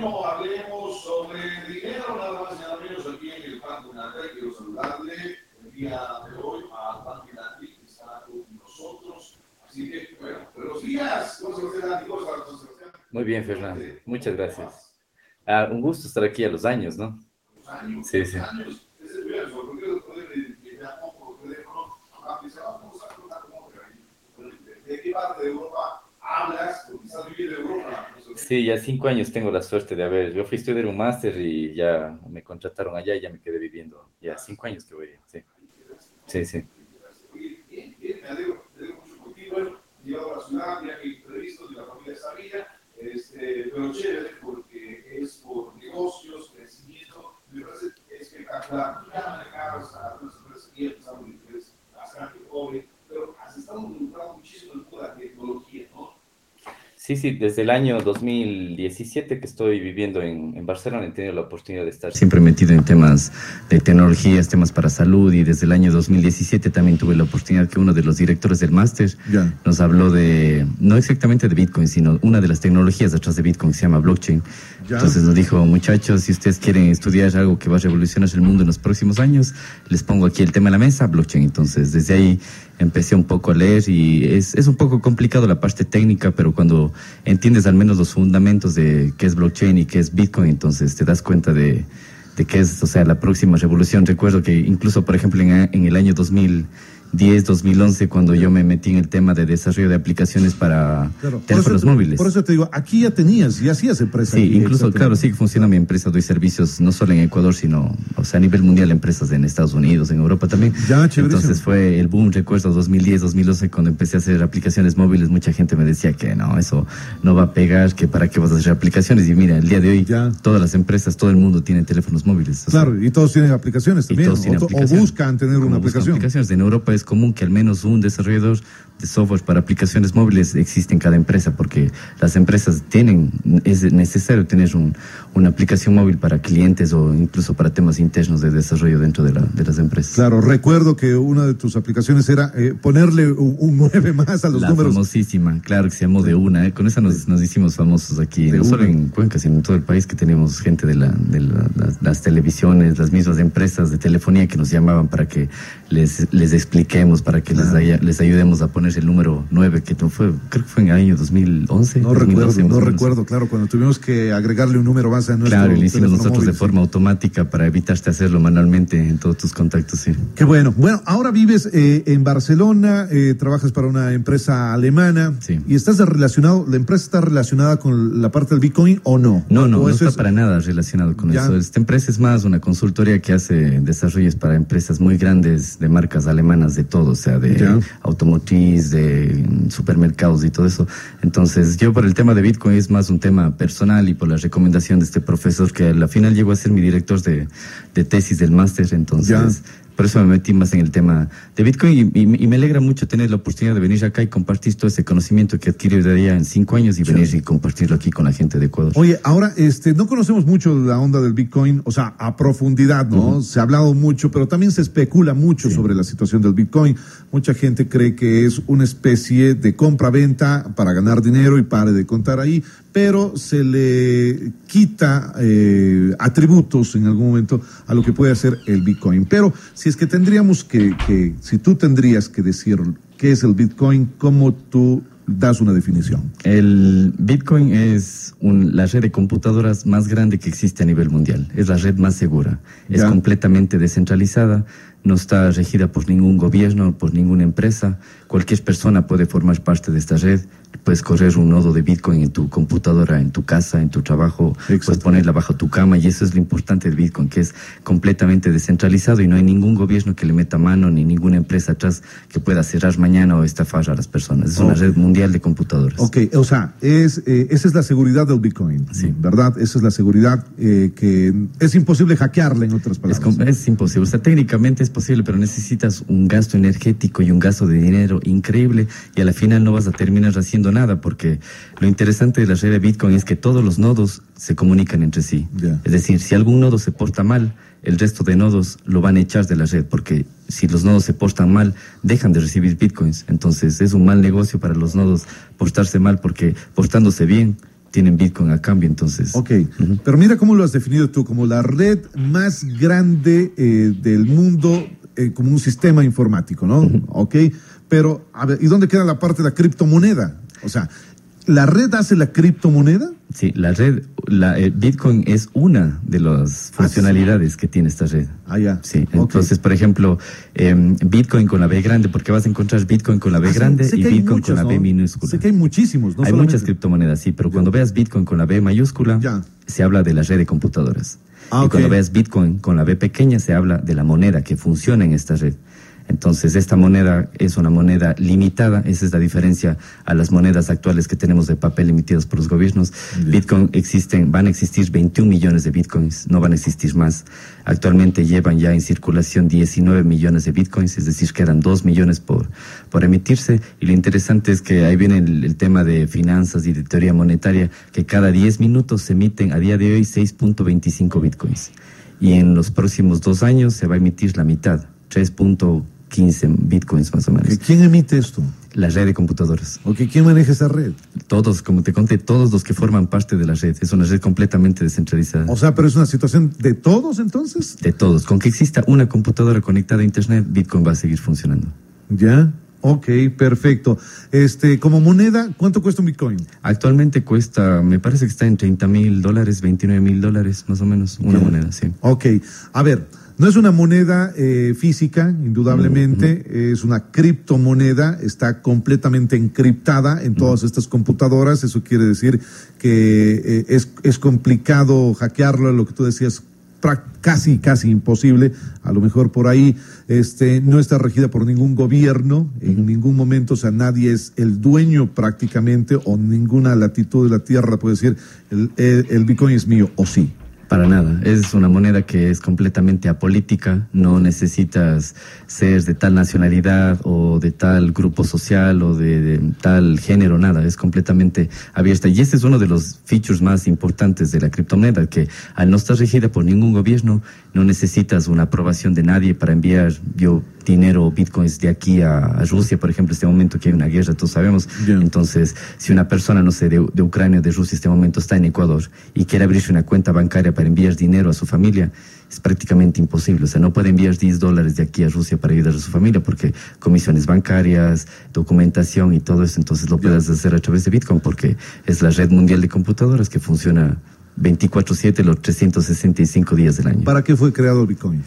Bueno, hablemos sobre dinero, nada más y nada menos aquí en el Banco Natre. Quiero saludarle el día de hoy a Banco Natre que está con nosotros. Así que, bueno, buenos días. ¿Cómo se Muy bien, Fernando. Muchas gracias. Ah, un gusto estar aquí a los años, ¿no? Los años. Sí, sí. Años. ¿De qué parte de Europa hablas? Porque estás viviendo en Europa. Sí, ya cinco años tengo la suerte de haber. Yo fui a estudiar un máster y ya me contrataron allá y ya me quedé viviendo. Ya cinco años que voy. Sí, sí. sí. A este, pero chévere porque es por negocios, crecimiento. Ya manejabas a empezaron en inglés bastante pobre, pero has estado muchísimo en toda la tecnología, ¿no? Sí, sí, desde el año 2017 que estoy viviendo en, en, Barcelona he tenido la oportunidad de estar siempre metido en temas de tecnologías, temas para salud y desde el año 2017 también tuve la oportunidad que uno de los directores del máster nos habló de, no exactamente de Bitcoin, sino una de las tecnologías detrás de Bitcoin que se llama blockchain. Entonces nos dijo, muchachos, si ustedes quieren estudiar algo que va a revolucionar el mundo en los próximos años, les pongo aquí el tema en la mesa, blockchain. Entonces desde ahí empecé un poco a leer y es, es un poco complicado la parte técnica, pero cuando entiendes al menos los fundamentos de qué es blockchain y qué es Bitcoin, entonces te das cuenta de, de qué es, o sea, la próxima revolución. Recuerdo que incluso, por ejemplo, en, en el año 2010, 2011, cuando yo me metí en el tema de desarrollo de aplicaciones para Claro, teléfonos móviles. Por eso te digo, aquí ya tenías, ya hacías empresa. Sí, aquí, incluso, claro, sí que funciona mi empresa, doy servicios no solo en Ecuador, sino, o sea, a nivel mundial, empresas en Estados Unidos, en Europa también. Ya. Entonces fue el boom, recuerdo, 2010, 2011, cuando empecé a hacer aplicaciones móviles, mucha gente me decía que no, eso no va a pegar, que para qué vas a hacer aplicaciones. Y mira, el día de hoy, Ya. todas las empresas, todo el mundo tiene teléfonos móviles. o sea, Claro, y todos tienen aplicaciones y también. todos tienen o, buscan tener una aplicación. aplicaciones. En Europa es común que al menos un desarrollador de software para aplicaciones móviles existe en cada empresa, porque las empresas tienen, es necesario tener un- una aplicación móvil para clientes o incluso para temas internos de desarrollo dentro de, la- de las empresas. Claro, recuerdo que una de tus aplicaciones era eh, ponerle un, un 9 más a los la números. famosísima, claro que se llamó de una, ¿eh? con esa nos, nos hicimos famosos aquí, De no solo una. en Cuenca, sino en todo el país, que tenemos gente de, la, de la- las, las televisiones, las mismas empresas de telefonía que nos llamaban para que les, les para que les, haya- les ayudemos a poner el número 9, que fue, creo que fue en el año 2011. No recuerdo, 2012, más no recuerdo, claro, cuando tuvimos que agregarle un número más a nuestro Claro, y lo hicimos nosotros móvil, de sí. forma automática para evitarte hacerlo manualmente en todos tus contactos, sí. Qué bueno. Bueno, ahora vives eh, en Barcelona, eh, trabajas para una empresa alemana Sí. y estás relacionado, ¿la empresa está relacionada con la parte del Bitcoin o no? No, no, ¿O no está es- para nada relacionado con Ya. eso. Esta empresa es más una consultoría que hace desarrollos para empresas muy grandes de marcas alemanas de todo, o sea, de automotriz, de mm, supermercados y todo eso. Entonces, yo por el tema de Bitcoin es más un tema personal y por la recomendación de este profesor que a la final llegó a ser mi director de, de tesis del máster, entonces... Por eso me metí más en el tema de Bitcoin y, y- y me alegra mucho tener la oportunidad de venir acá y compartir todo ese conocimiento que adquirí de allá en cinco años y venir y compartirlo aquí con la gente de Ecuador. Oye, ahora este no conocemos mucho la onda del Bitcoin, o sea, a profundidad, ¿no? Se ha hablado mucho, pero también se especula mucho sobre la situación del Bitcoin. Mucha gente cree que es una especie de compra-venta para ganar dinero y pare de contar ahí, pero se le quita eh, atributos en algún momento a lo que puede hacer el Bitcoin. Pero si es que tendríamos que, que si tú tendrías que decir qué es el Bitcoin, ¿cómo tú das una definición? El Bitcoin es un- la red de computadoras más grande que existe a nivel mundial. Es la red más segura. Es completamente descentralizada. No está regida por ningún gobierno, por ninguna empresa. Cualquier persona puede formar parte de esta red. Puedes correr un nodo de Bitcoin en tu computadora, en tu casa, en tu trabajo. Puedes ponerla bajo tu cama y eso es lo importante del Bitcoin, que es completamente descentralizado y no hay ningún gobierno que le meta mano ni ninguna empresa atrás que pueda cerrar mañana o estafar a las personas. Es una red mundial de computadoras. Ok, o sea, es, eh, esa es la seguridad del Bitcoin, Sí. ¿verdad? Esa es la seguridad eh, que es imposible hackearla, en otras palabras. es imposible. O sea, técnicamente es posible, pero necesitas un gasto energético y un gasto de dinero increíble y a la final no vas a terminar haciendo nada porque lo interesante de la red de Bitcoin es que todos los nodos se comunican entre sí. Es decir, si algún nodo se porta mal, el resto de nodos lo van a echar de la red porque si los nodos se portan mal, dejan de recibir Bitcoins. Entonces es un mal negocio para los nodos portarse mal porque portándose bien, tienen Bitcoin a cambio, entonces. Ok, pero mira cómo lo has definido tú, como la red más grande eh, del mundo, eh, como un sistema informático, ¿no? Ok, pero, a ver, ¿y dónde queda la parte de la criptomoneda? O sea, ¿la red hace la criptomoneda? Sí, la red, la, eh, Bitcoin es una de las funcionalidades que tiene esta red. Ah, ya. Sí, entonces, por ejemplo, em, Bitcoin con la B grande, porque vas a encontrar Bitcoin con la B Ah, grande y Bitcoin muchos, con la B minúscula. Sé que hay muchísimos, ¿no? hay solamente- muchas criptomonedas, sí, pero cuando veas Bitcoin con la B mayúscula, Ya. se habla de la red de computadoras. Ah, y cuando veas Bitcoin con la B pequeña, se habla de la moneda que funciona en esta red. Entonces, esta moneda es una moneda limitada, esa es la diferencia a las monedas actuales que tenemos de papel emitidas por los gobiernos. Bitcoin existen, van a existir 21 millones de Bitcoins, no van a existir más. Actualmente llevan ya en circulación 19 millones de Bitcoins, es decir, quedan 2 millones por, por emitirse. Y lo interesante es que ahí viene el, el tema de finanzas y de teoría monetaria, que cada 10 minutos se emiten a día de hoy 6.25 Bitcoins. Y en los próximos dos años se va a emitir la mitad, 3.15 Bitcoins más o menos. ¿Quién emite esto? La red de computadoras. Ok, ¿quién maneja esa red? Todos, como te conté, todos los que forman parte de la red. Es una red completamente descentralizada. O sea, pero es una situación de todos entonces. De todos. Con que exista una computadora conectada a Internet, Bitcoin va a seguir funcionando. Ya. Ok, perfecto. Este, como moneda, ¿cuánto cuesta un Bitcoin? Actualmente cuesta, me parece que está en 30 mil dólares, 29 mil dólares, más o menos, una moneda, sí. Ok, a ver, no es una moneda eh, física, indudablemente, es una criptomoneda, está completamente encriptada en todas estas computadoras, eso quiere decir que eh, es, es complicado hackearlo, lo que tú decías, casi, casi imposible, a lo mejor por ahí este, no está regida por ningún gobierno, en ningún momento, o sea, nadie es el dueño prácticamente, o ninguna latitud de la Tierra puede decir, el, el- el Bitcoin es mío, o sí. Para nada. Es una moneda que es completamente apolítica. No necesitas ser de tal nacionalidad o de tal grupo social o de, tal género, nada. Es completamente abierta. Y este es uno de los features más importantes de la criptomoneda, que al no estar regida por ningún gobierno, no necesitas una aprobación de nadie para enviar yo dinero o bitcoins de aquí a, a Rusia, por ejemplo, este momento que hay una guerra, todos sabemos. Ya. Entonces, si una persona, no sé, de, de Ucrania o de Rusia, este momento está en Ecuador y quiere abrirse una cuenta bancaria para enviar dinero a su familia, es prácticamente imposible. O sea, no puede enviar 10 dólares de aquí a Rusia para ayudar a su familia porque comisiones bancarias, documentación y todo eso, entonces lo puedes hacer a través de Bitcoin porque es la red mundial de computadoras que funciona 24/7 los 365 días del año. ¿Para qué fue creado el Bitcoin?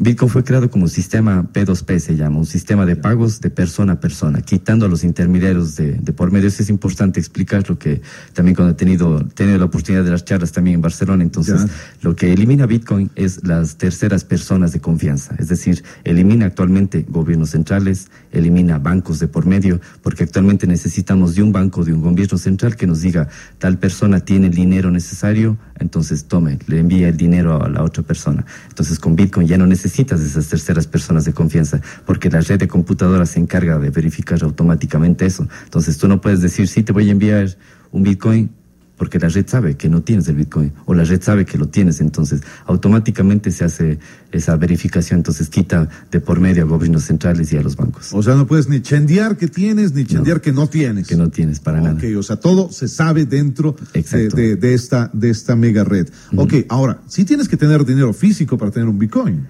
Bitcoin fue creado como un sistema P2P, se llama, un sistema de pagos de persona a persona, quitando a los intermediarios de, de por medio. Eso es importante explicar lo que también cuando he tenido, tenido la oportunidad de las charlas también en Barcelona, entonces Ya. lo que elimina Bitcoin es las terceras personas de confianza, es decir, elimina actualmente gobiernos centrales, elimina bancos de por medio, porque actualmente necesitamos de un banco, de un gobierno central que nos diga tal persona tiene el dinero necesario, entonces tome, le envía el dinero a la otra persona. Entonces con Bitcoin ya no necesitas esas terceras personas de confianza, porque la red de computadoras se encarga de verificar automáticamente eso. Entonces tú no puedes decir, sí, te voy a enviar un Bitcoin, porque la red sabe que no tienes el Bitcoin o la red sabe que lo tienes, entonces automáticamente se hace esa verificación, entonces quita de por medio a gobiernos centrales y a los bancos, O sea, no puedes ni chendear que tienes, ni chendear que no tienes. que no tienes para nada. Ok, o sea, todo se sabe dentro de, de- de esta, de esta mega red. Ok, ahora, sí tienes que tener dinero físico para tener un Bitcoin.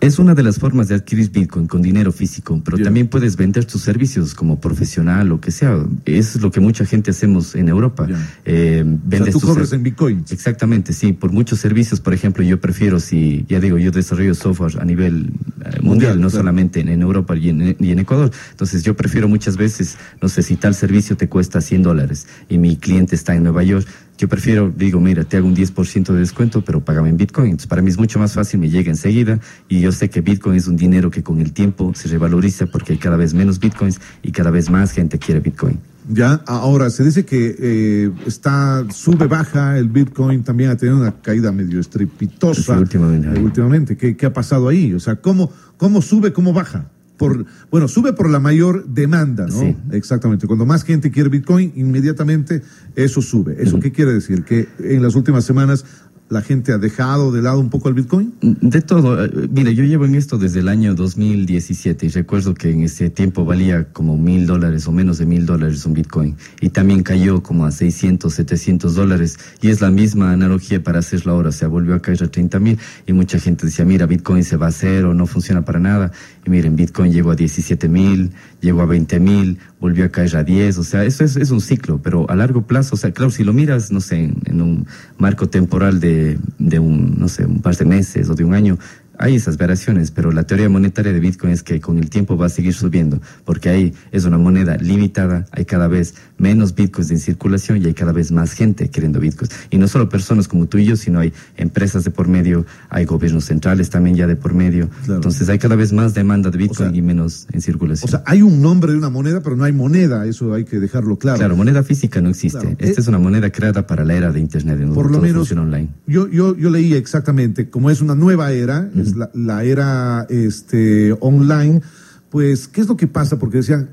Es una de las formas de adquirir Bitcoin con dinero físico, pero también puedes vender tus servicios como profesional o que sea. Es lo que mucha gente hacemos en Europa. Eh, O sea, vendes tú tus cobras en Bitcoins. Exactamente, sí. Por muchos servicios, por ejemplo, yo prefiero, si, ya digo, yo desarrollo software a nivel eh, mundial, Mundial, no claro. solamente en, en Europa y en, y en Ecuador. Entonces, yo prefiero muchas veces, no sé, si tal servicio te cuesta 100 dólares y mi cliente está en Nueva York, yo prefiero, digo, mira, te hago un 10% de descuento, pero págame en Bitcoin. Entonces, para mí es mucho más fácil, me llega enseguida y yo sé que Bitcoin es un dinero que con el tiempo se revaloriza porque hay cada vez menos Bitcoins y cada vez más gente quiere Bitcoin. Ya, ahora se dice que eh, está, sube, baja, el Bitcoin también ha tenido una caída medio estrepitosa. Sí, últimamente. Últimamente. ¿Qué, qué ha pasado ahí? O sea, ¿cómo, cómo sube, cómo baja? Por, bueno, sube por la mayor demanda, ¿no? Sí. Exactamente. Cuando más gente quiere Bitcoin, inmediatamente eso sube. ¿Eso qué quiere decir? Que en las últimas semanas la gente ha dejado de lado un poco el Bitcoin? De todo. Eh, mire, yo llevo en esto desde el año 2017 y recuerdo que en ese tiempo valía como mil dólares o menos de mil dólares un Bitcoin y también cayó como a 600, 700 dólares y es la misma analogía para hacerlo ahora. Se volvió a caer a 30 mil y mucha gente decía, mira, Bitcoin se va a hacer o no funciona para nada. Y miren, Bitcoin llegó a 17 mil, llegó a 20 mil, volvió a caer a 10. O sea, eso es, es, un ciclo, pero a largo plazo, o sea, claro, si lo miras, no sé, en un marco temporal de de, un, no sé, un par de meses o de un año, hay esas variaciones, pero la teoría monetaria de Bitcoin es que con el tiempo va a seguir subiendo, porque ahí es una moneda limitada, hay cada vez menos Bitcoins en circulación y hay cada vez más gente queriendo Bitcoins. Y no solo personas como tú y yo, sino hay empresas de por medio, hay gobiernos centrales también ya de por medio. Entonces hay cada vez más demanda de Bitcoin y menos en circulación. O sea, hay un nombre de una moneda, pero no hay moneda, eso hay que dejarlo claro. Claro, moneda física no existe. Esta es una moneda creada para la era de Internet, en por lo menos, online. Yo, yo, yo leí exactamente, como es una nueva era, la, era este, online, pues, ¿qué es lo que pasa? Porque decían,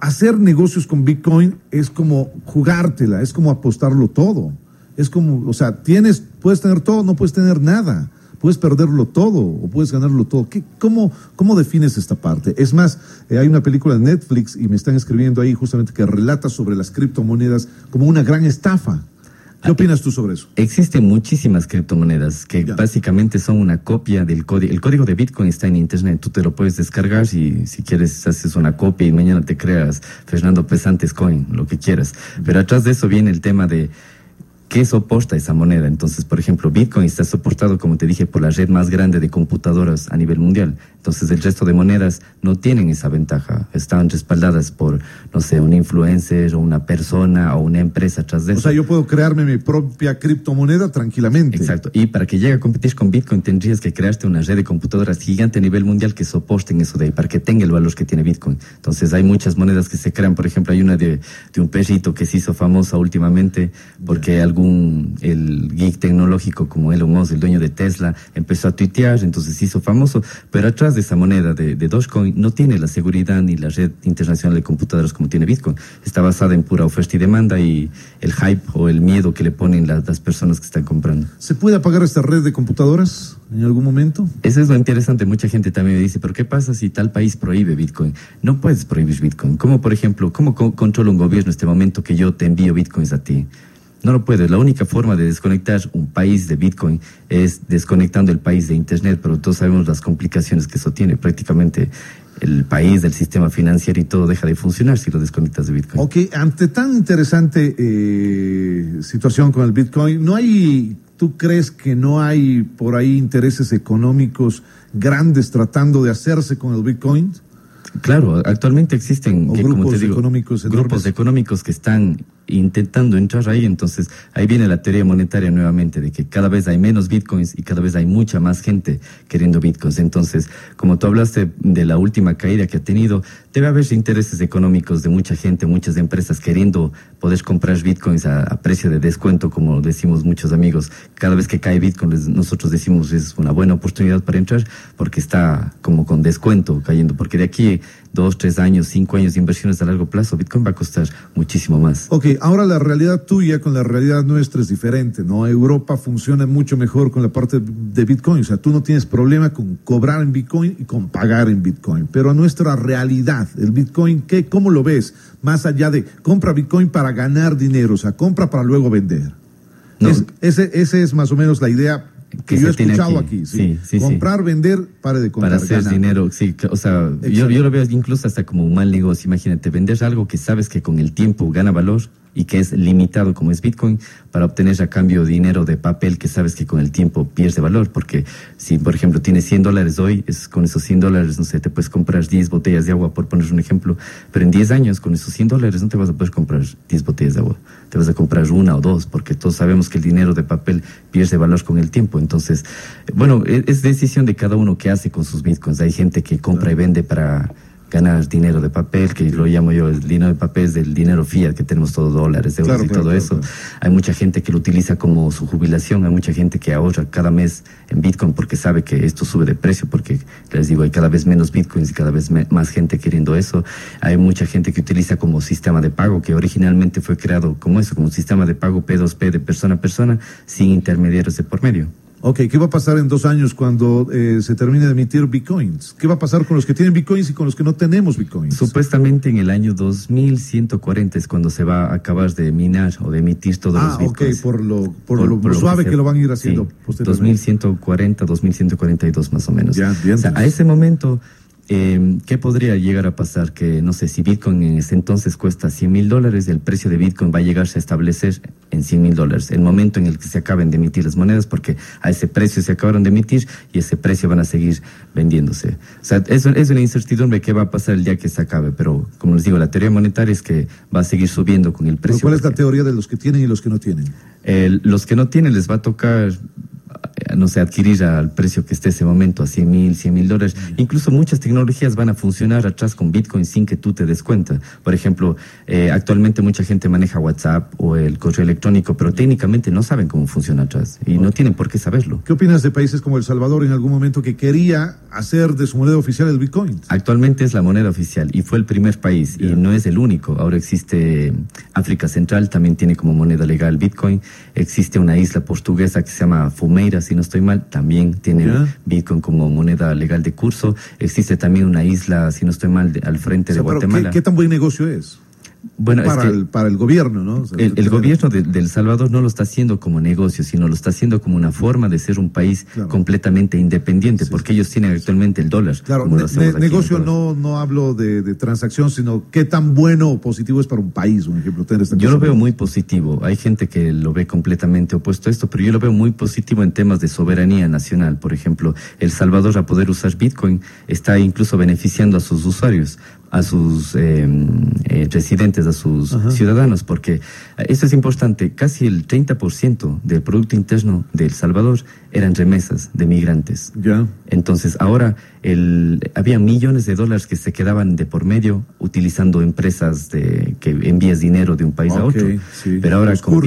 hacer negocios con Bitcoin es como jugártela, es como apostarlo todo. Es como, o sea, tienes, puedes tener todo, no puedes tener nada. Puedes perderlo todo o puedes ganarlo todo. ¿Qué, cómo, ¿Cómo defines esta parte? Es más, eh, hay una película de Netflix y me están escribiendo ahí justamente que relata sobre las criptomonedas como una gran estafa. ¿Qué opinas tú sobre eso? Existen muchísimas criptomonedas que básicamente son una copia del código. El código de Bitcoin está en Internet, tú te lo puedes descargar si, si quieres, haces una copia y mañana te creas Fernando Pesantes Coin, lo que quieras. Pero atrás de eso viene el tema de ¿Qué soporta esa moneda? Entonces, por ejemplo, Bitcoin está soportado, como te dije, por la red más grande de computadoras a nivel mundial. Entonces, el resto de monedas no tienen esa ventaja. Están respaldadas por, no sé, un influencer o una persona o una empresa atrás de eso. O sea, yo puedo crearme mi propia criptomoneda tranquilamente. Exacto. Y para que llegue a competir con Bitcoin, tendrías que crearte una red de computadoras gigante a nivel mundial que soporten eso de ahí, para que tenga el valor que tiene Bitcoin. Entonces, hay muchas monedas que se crean. Por ejemplo, hay una de, de un perrito que se hizo famosa últimamente porque el geek tecnológico como Elon Musk, el dueño de Tesla, empezó a tuitear, entonces se hizo famoso, pero atrás de esa moneda de, Dogecoin no tiene la seguridad ni la red internacional de computadoras como tiene Bitcoin. Está basada en pura oferta y demanda y el hype o el miedo que le ponen las, las personas que están comprando. ¿Se puede apagar esta red de computadoras en algún momento? Eso es lo interesante. Mucha gente también me dice, pero ¿qué pasa si tal país prohíbe Bitcoin? No puedes prohibir Bitcoin. ¿Cómo, por ejemplo, cómo controla un gobierno este momento que yo te envío Bitcoins a ti? No lo puedes. La única forma de desconectar un país de Bitcoin es desconectando el país de Internet, pero todos sabemos las complicaciones que eso tiene. Prácticamente el país, del sistema financiero y todo deja de funcionar si lo desconectas de Bitcoin. Ok, ante tan interesante eh, situación con el Bitcoin, ¿no hay, tú crees que no hay por ahí intereses económicos grandes tratando de hacerse con el Bitcoin? Claro, actualmente existen grupos económicos grupos económicos que están intentando entrar ahí. Entonces, ahí viene la teoría monetaria nuevamente, de que cada vez hay menos bitcoins y cada vez hay mucha más gente queriendo bitcoins. Entonces, como tú hablaste de la última caída que ha tenido, debe haber intereses económicos de mucha gente, muchas empresas queriendo poder comprar bitcoins a, precio de descuento, como decimos muchos amigos. Cada vez que cae bitcoin, nosotros decimos es una buena oportunidad para entrar porque está como con descuento cayendo, porque de aquí dos, tres años, cinco años de inversiones a largo plazo, Bitcoin va a costar muchísimo más. Ok, ahora la realidad tuya con la realidad nuestra es diferente, ¿no? Europa funciona mucho mejor con la parte de Bitcoin, o sea, tú no tienes problema con cobrar en Bitcoin y con pagar en Bitcoin, pero a nuestra realidad, el Bitcoin, ¿qué, ¿cómo lo ves? Más allá de compra Bitcoin para ganar dinero, o sea, compra para luego vender. ese, ese es más o menos la idea que, yo he escuchado aquí. sí. Sí, Comprar, vender, pare de contar. Para hacer dinero, sí. O sea, yo, yo, lo veo incluso hasta como un mal negocio. Imagínate, vender algo que sabes que con el tiempo gana valor y que es limitado como es Bitcoin para obtener a cambio dinero de papel que sabes que con el tiempo pierde valor. Porque si, por ejemplo, tienes 100 dólares hoy, es, con esos 100 dólares, no sé, te puedes comprar 10 botellas de agua, por poner un ejemplo. Pero en 10 años, con esos 100 dólares, no te vas a poder comprar 10 botellas de agua. Te vas a comprar una o dos, porque todos sabemos que el dinero de papel pierde valor con el tiempo. Entonces, bueno, es, es decisión de cada uno qué hace con sus Bitcoins. Hay gente que compra y vende para ganar dinero de papel, que lo llamo yo el dinero de papel, es del dinero fiat que tenemos todos dólares, euros y todo eso. Hay mucha gente que lo utiliza como su jubilación, hay mucha gente que ahorra cada mes en Bitcoin porque sabe que esto sube de precio, porque les digo, hay cada vez menos Bitcoins y cada vez más gente queriendo eso. Hay mucha gente que utiliza como sistema de pago, que originalmente fue creado como eso, como sistema de pago P2P de persona a persona, sin intermediarios de por medio. Ok, ¿qué va a pasar en dos años cuando eh, se termine de emitir bitcoins? ¿Qué va a pasar con los que tienen bitcoins y con los que no tenemos bitcoins? Supuestamente en el año 2140 es cuando se va a acabar de minar o de emitir todos los bitcoins. Ah, ok, por lo, por, lo, suave que, lo van a ir haciendo. Sí, 2140, 2142 más o menos. Ya, bien. O sea, a ese momento eh, ¿Qué podría llegar a pasar? Que no sé, si Bitcoin en ese entonces cuesta 100 mil dólares, el precio de Bitcoin va a llegarse a establecer en 100 mil dólares. El momento en el que se acaben de emitir las monedas, porque a ese precio se acabaron de emitir y ese precio van a seguir vendiéndose. O sea, es, es una incertidumbre que va a pasar el día que se acabe, pero como les digo, la teoría monetaria es que va a seguir subiendo con el precio. ¿Cuál es la teoría de los que tienen y los que no tienen? los que no tienen les va a tocar no sé, adquirir al precio que esté ese momento, a 100 mil, 100 mil dólares. Incluso muchas tecnologías van a funcionar atrás con Bitcoin sin que tú te des cuenta. Por ejemplo, eh, actualmente mucha gente maneja WhatsApp o el correo electrónico, pero técnicamente no saben cómo funciona atrás y no tienen por qué saberlo. ¿Qué opinas de países como El Salvador en algún momento que quería hacer de su moneda oficial el Bitcoin? Actualmente es la moneda oficial y fue el primer país y no es el único. Ahora existe África Central, también tiene como moneda legal Bitcoin. Existe una isla portuguesa que se llama Fumeira, si no estoy mal, también tiene Bitcoin como moneda legal de curso. Existe también una isla, si no estoy mal, al frente de Guatemala. ¿qué, tan buen negocio es? Bueno, para, el, para el gobierno, ¿no? el, gobierno de, El Salvador no lo está haciendo como negocio, sino lo está haciendo como una forma de ser un país completamente independiente, porque ellos tienen actualmente el dólar. Claro, negocio no, no hablo de, transacción, sino qué tan bueno o positivo es para un país, un ejemplo. yo lo veo muy positivo. Hay gente que lo ve completamente opuesto a esto, pero yo lo veo muy positivo en temas de soberanía nacional. Por ejemplo, El Salvador a poder usar Bitcoin está incluso beneficiando a sus usuarios a sus em, eh, residentes, a sus ciudadanos, porque esto es importante, casi el 30% del Producto Interno de El Salvador eran remesas de migrantes. Ya. Entonces, ahora el, había millones de dólares que se quedaban de por medio utilizando empresas de, que envías dinero de un país a otro. Pero ahora con,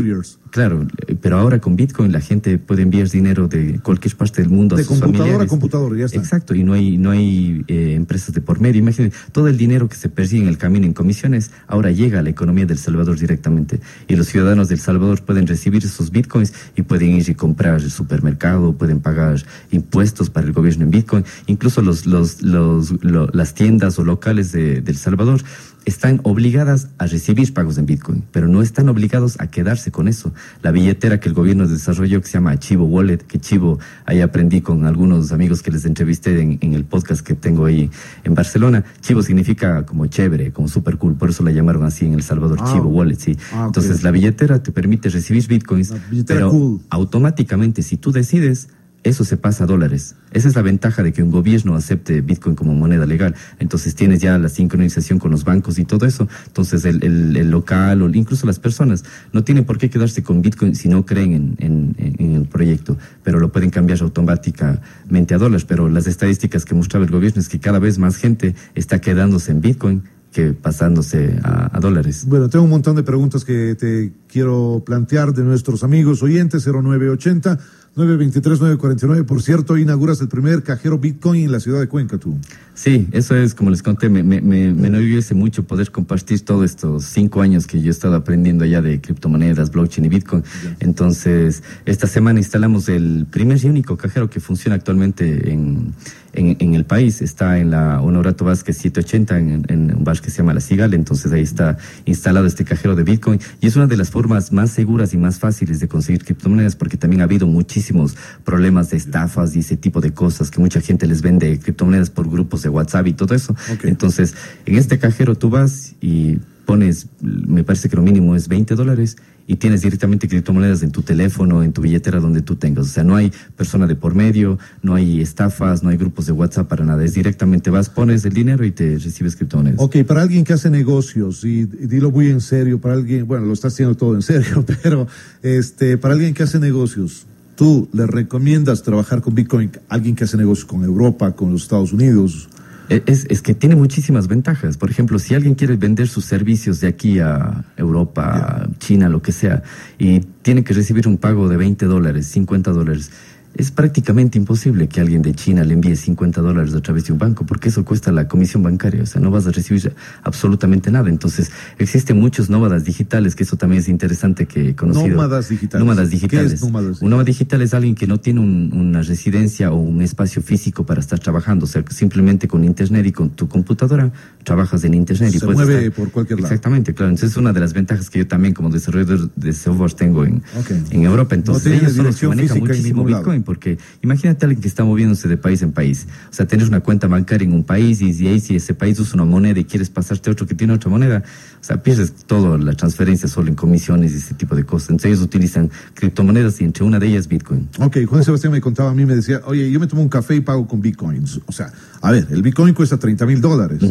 Claro, pero ahora con Bitcoin la gente puede enviar dinero de cualquier parte del mundo de a sus computadora a computadora, ya está. Exacto, y no hay, no hay eh, empresas de por medio. Imagínense, todo el dinero que se persigue en el camino en comisiones ahora llega a la economía del Salvador directamente. Y los ciudadanos del Salvador pueden recibir esos Bitcoins y pueden ir y comprar el supermercado, pueden pagar impuestos para el gobierno en Bitcoin. Incluso los, los, los, las tiendas o locales de, del Salvador están obligadas a recibir pagos en Bitcoin, pero no están obligados a quedarse con eso. La billetera que el gobierno desarrolló, que se llama Chivo Wallet, que Chivo, ahí aprendí con algunos amigos que les entrevisté en, el podcast que tengo ahí en Barcelona. Chivo significa como chévere, como super cool, por eso la llamaron así en El Salvador, ah, Chivo Wallet, sí. Ah, Entonces la billetera te permite recibir Bitcoins, pero automáticamente si tú decides eso se pasa a dólares. Esa es la ventaja de que un gobierno acepte Bitcoin como moneda legal. Entonces tienes ya la sincronización con los bancos y todo eso. Entonces el, el, local o incluso las personas no tienen por qué quedarse con Bitcoin si no creen en, en, el proyecto, pero lo pueden cambiar automáticamente a dólares. Pero las estadísticas que mostraba el gobierno es que cada vez más gente está quedándose en Bitcoin que pasándose a, a, dólares. Bueno, tengo un montón de preguntas que te quiero plantear de nuestros amigos oyentes 0980 923-949. Por cierto, inauguras el primer cajero Bitcoin en la ciudad de Cuenca, tú. Sí, eso es, como les conté, me, me, me, me enorgullece mucho poder compartir todos estos cinco años que yo he estado aprendiendo ya de criptomonedas, blockchain y Bitcoin. Entonces, esta semana instalamos el primer y único cajero que funciona actualmente en, en, en el país. Está en la Honorato Vázquez 780, en, en un bar que se llama La Cigala. Entonces, ahí está instalado este cajero de Bitcoin. Y es una de las formas más seguras y más fáciles de conseguir criptomonedas porque también ha habido muchísimos problemas de estafas y ese tipo de cosas que mucha gente les vende criptomonedas por grupos de WhatsApp y todo eso. Entonces, en este cajero tú vas y pones, me parece que lo mínimo es 20 dólares y tienes directamente criptomonedas en tu teléfono, en tu billetera, donde tú tengas. O sea, no hay persona de por medio, no hay estafas, no hay grupos de WhatsApp para nada. Es directamente vas, pones el dinero y te recibes criptomonedas. Ok, para alguien que hace negocios, y, dilo muy en serio, para alguien, bueno, lo está haciendo todo en serio, pero este, para alguien que hace negocios, tú le recomiendas trabajar con Bitcoin a alguien que hace negocios con Europa, con los Estados Unidos? E, es, es, que tiene muchísimas ventajas. Por ejemplo, si alguien quiere vender sus servicios de aquí a Europa, China, lo que sea, y tiene que recibir un pago de 20 dólares, 50 dólares, es prácticamente imposible que alguien de China le envíe 50 dólares a través de un banco, porque eso cuesta la comisión bancaria, o sea, no vas a recibir absolutamente nada. Entonces, existen muchos nómadas digitales, que eso también es interesante que he conocido. Nómadas digitales. Nómadas digitales. ¿Qué es nómadas Un nómada digital es alguien que no tiene un, una residencia o un espacio físico para estar trabajando, o sea, simplemente con internet y con tu computadora trabajas en internet. Se y puedes mueve estar- por cualquier lado. Exactamente, claro. Entonces, es una de las ventajas que yo también como desarrollador de software tengo en, en Europa. Entonces, ellos son los que dirección manejan muchísimo ningún porque imagínate a alguien que está moviéndose de país en país. O sea, tienes una cuenta bancaria en un país y ahí si ese país usa una moneda y quieres pasarte a otro que tiene otra moneda, o sea, pierdes toda la transferencia solo en comisiones y ese tipo de cosas. Entonces ellos utilizan criptomonedas y entre una de ellas Bitcoin. Ok, Juan Sebastián me contaba a mí, me decía, oye, yo me tomo un café y pago con bitcoins. O sea, a ver, el bitcoin cuesta 30 mil dólares.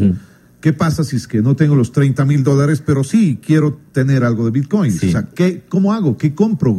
¿Qué pasa si es que no tengo los 30 mil dólares, pero sí quiero tener algo de bitcoins? Sí. O sea, ¿qué, ¿cómo hago? ¿Qué compro?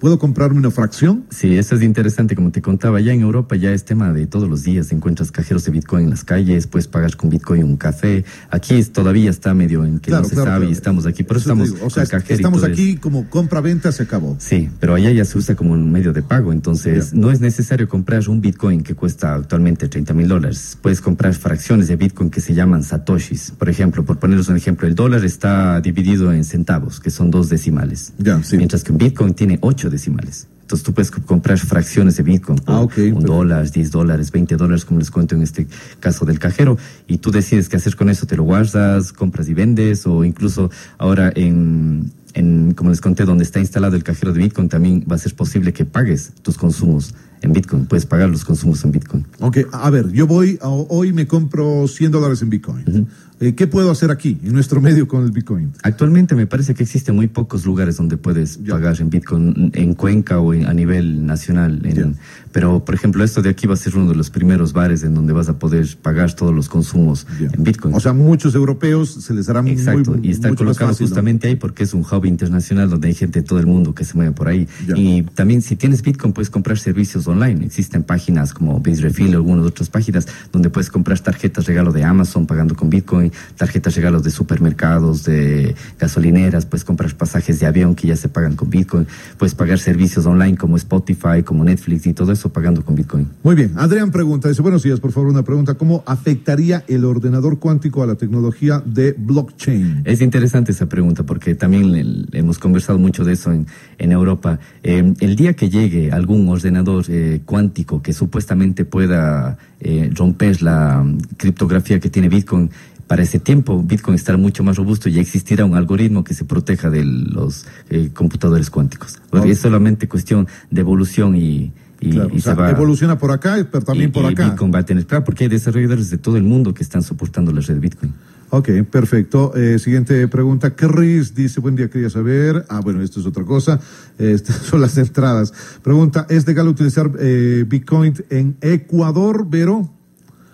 ¿Puedo comprarme una fracción? Sí, eso es interesante. Como te contaba, ya en Europa ya es tema de todos los días. Encuentras cajeros de Bitcoin en las calles, puedes pagar con Bitcoin un café. Aquí es- todavía está medio en que Claro, no se claro, sabe claro. y estamos aquí. Por eso estamos. O sea, con estamos todo eso. aquí como compra-venta, se acabó. Sí, pero allá ya se usa como un medio de pago, entonces no es necesario comprar un Bitcoin que cuesta actualmente 30 mil dólares. Puedes comprar fracciones de Bitcoin que se llaman satoshis. Por ejemplo, por poneros un ejemplo, el dólar está dividido en centavos, que son dos decimales. Sí. Mientras que un Bitcoin tiene ocho decimales. Entonces tú puedes co- comprar fracciones de Bitcoin por Ah, un perfecto. dólar, 10 dólares, 20 dólares, como les cuento en este caso del cajero, y tú decides qué hacer con eso, te lo guardas, compras y vendes, o incluso ahora en, en, como les conté, donde está instalado el cajero de Bitcoin, también va a ser posible que pagues tus consumos en Bitcoin, puedes pagar los consumos en Bitcoin. Ok, a ver, yo voy, a- hoy me compro 100 dólares en bitcoin. Eh, ¿Qué puedo hacer aquí, en nuestro medio con el bitcoin? Actualmente me parece que existen muy pocos lugares donde puedes Ya. pagar en Bitcoin, en Cuenca o en- a nivel nacional. en- pero, por ejemplo, esto de aquí va a ser uno de los primeros bares en donde vas a poder pagar todos los consumos Ya. en Bitcoin. O sea, muchos europeos se les hará Exacto, muy y está mucho más colocado fácil, ¿no? justamente ahí porque es un hub internacional donde hay gente de todo el mundo que se mueve por ahí. Ya. Y también si tienes Bitcoin puedes comprar servicios online. Existen páginas como BaseRefill o algunas otras páginas donde puedes comprar tarjetas regalo de Amazon pagando con Bitcoin, tarjetas regalo de supermercados, de gasolineras, puedes comprar pasajes de avión que ya se pagan con Bitcoin, puedes pagar servicios online como Spotify, como Netflix y todo eso pagando con Bitcoin. Muy bien, Adrián pregunta, dice, buenos días, por favor, una pregunta, ¿cómo afectaría el ordenador cuántico a la tecnología de blockchain? Es interesante esa pregunta porque también hemos conversado mucho de eso en, en Europa. Eh, el día que llegue algún ordenador eh, cuántico que supuestamente pueda eh, romper la mm, criptografía que tiene Bitcoin, para ese tiempo Bitcoin estará mucho más robusto y existirá un algoritmo que se proteja de los eh, computadores cuánticos. Es solamente cuestión de evolución y, y, Claro, y o sea, se va... evoluciona por acá, pero también y- por acá. Bitcoin va a tener, claro, porque hay desarrolladores de todo el mundo que están soportando la red Bitcoin. Ok, perfecto. Eh, siguiente pregunta. Chris dice, buen día, quería saber. Ah, bueno, esto es otra cosa. Eh, Estas son las entradas. Pregunta, ¿es legal utilizar eh, Bitcoin en Ecuador, Vero?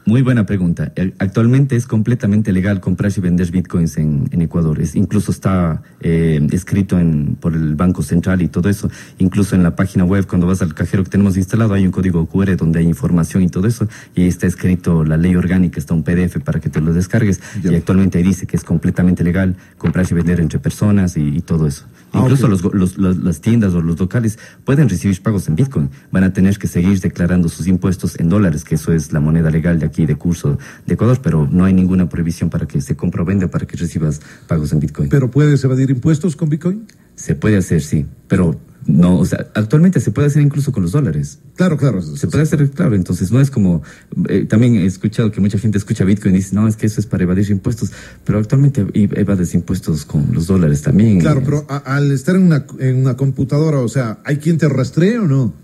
Muy buena pregunta. Actualmente es completamente legal comprar y vender bitcoins en, en Ecuador. Es, incluso está eh, escrito en, por el Banco Central y todo eso. Incluso en la página web, cuando vas al cajero que tenemos instalado, hay un código QR donde hay información y todo eso. Y ahí está escrito la ley orgánica, está un PDF para que te lo descargues. Ya. Y actualmente ahí dice que es completamente legal comprar y vender entre personas y, y todo eso. Ah, Incluso ok. los, los- los- las tiendas o los locales pueden recibir pagos en Bitcoin. Van a tener que seguir declarando sus impuestos en dólares, que eso es la moneda legal de aquí, de curso de Ecuador, pero no hay ninguna prohibición para que se compra o venda para que recibas pagos en Bitcoin. ¿Pero puedes evadir impuestos con Bitcoin? se puede hacer, sí, pero no, o sea, actualmente se puede hacer incluso con los dólares. Claro, claro. Se puede hacer, claro, entonces no es como, eh, también he escuchado que mucha gente escucha Bitcoin y dice, no, es que eso es para evadir impuestos, pero actualmente evades impuestos con los dólares también. Claro, Eh, pero a- al estar en una, en una computadora, o sea, ¿hay quien te rastree o no?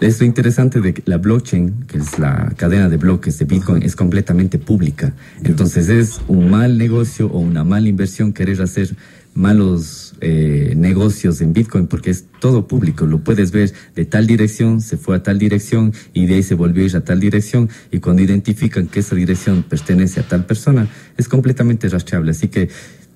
Es lo interesante de que la blockchain, que es la cadena de bloques de Bitcoin, es completamente pública. Entonces es un mal negocio o una mala inversión querer hacer malos eh, negocios en Bitcoin porque es todo público. Lo puedes ver de tal dirección, se fue a tal dirección y de ahí se volvió a ir a tal dirección y cuando identifican que esa dirección pertenece a tal persona, es completamente rastreable. Así que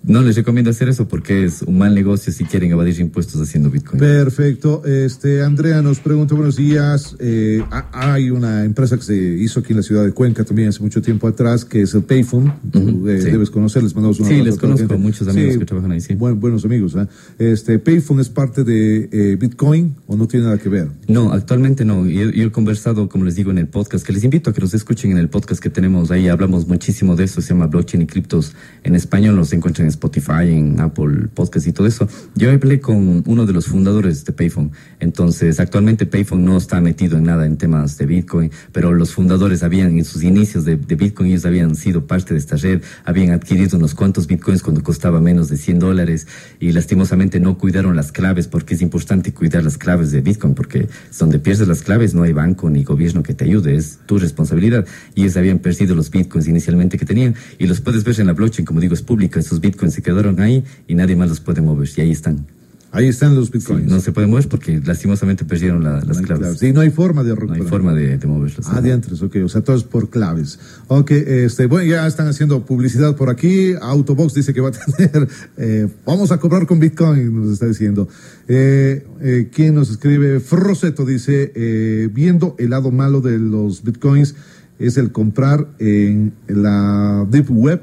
no les recomiendo hacer eso porque es un mal negocio si quieren evadir impuestos haciendo Bitcoin. Perfecto. Este, Andrea nos pregunta, buenos días. Eh, hay una empresa que se hizo aquí en la ciudad de Cuenca también hace mucho tiempo atrás, que es el Payphone. Tú, eh, Debes conocer, les mandamos Sí, les conozco, muchos amigos que trabajan ahí, sí. buenos amigos. ¿eh? Este, Payphone es parte de eh, Bitcoin o no tiene nada que ver? No, actualmente no. Yo, yo, he conversado, como les digo, en el podcast, que les invito a que nos escuchen en el podcast que tenemos ahí. Hablamos muchísimo de eso, se llama Blockchain y Criptos en español, los encuentran Spotify, en Apple Podcast y todo eso. Yo hablé con uno de los fundadores de Payphone. Entonces, actualmente Payphone no está metido en nada en temas de Bitcoin, pero los fundadores habían, en sus inicios de, de Bitcoin, ellos habían sido parte de esta red, habían adquirido unos cuantos Bitcoins cuando costaba menos de 100 dólares y lastimosamente no cuidaron las claves porque es importante cuidar las claves de Bitcoin porque donde pierdes las claves no hay banco ni gobierno que te ayude, es tu responsabilidad. Y ellos habían perdido los Bitcoins inicialmente que tenían y los puedes ver en la blockchain, como digo, es pública, esos Bitcoins se quedaron ahí y nadie más los puede mover y ahí están. Ahí están los bitcoins. no se pueden mover porque lastimosamente perdieron las claves. Sí, no hay forma de No hay forma de, de moverlos. Ah, diantres, ok. O sea, todo es por claves. Ok, este, bueno, ya están haciendo publicidad por aquí. Autobox dice que va a tener, eh, vamos a cobrar con bitcoin, nos está diciendo. Eh, eh, ¿Quién nos escribe? Froseto dice, eh, viendo el lado malo de los bitcoins es el comprar en la deep web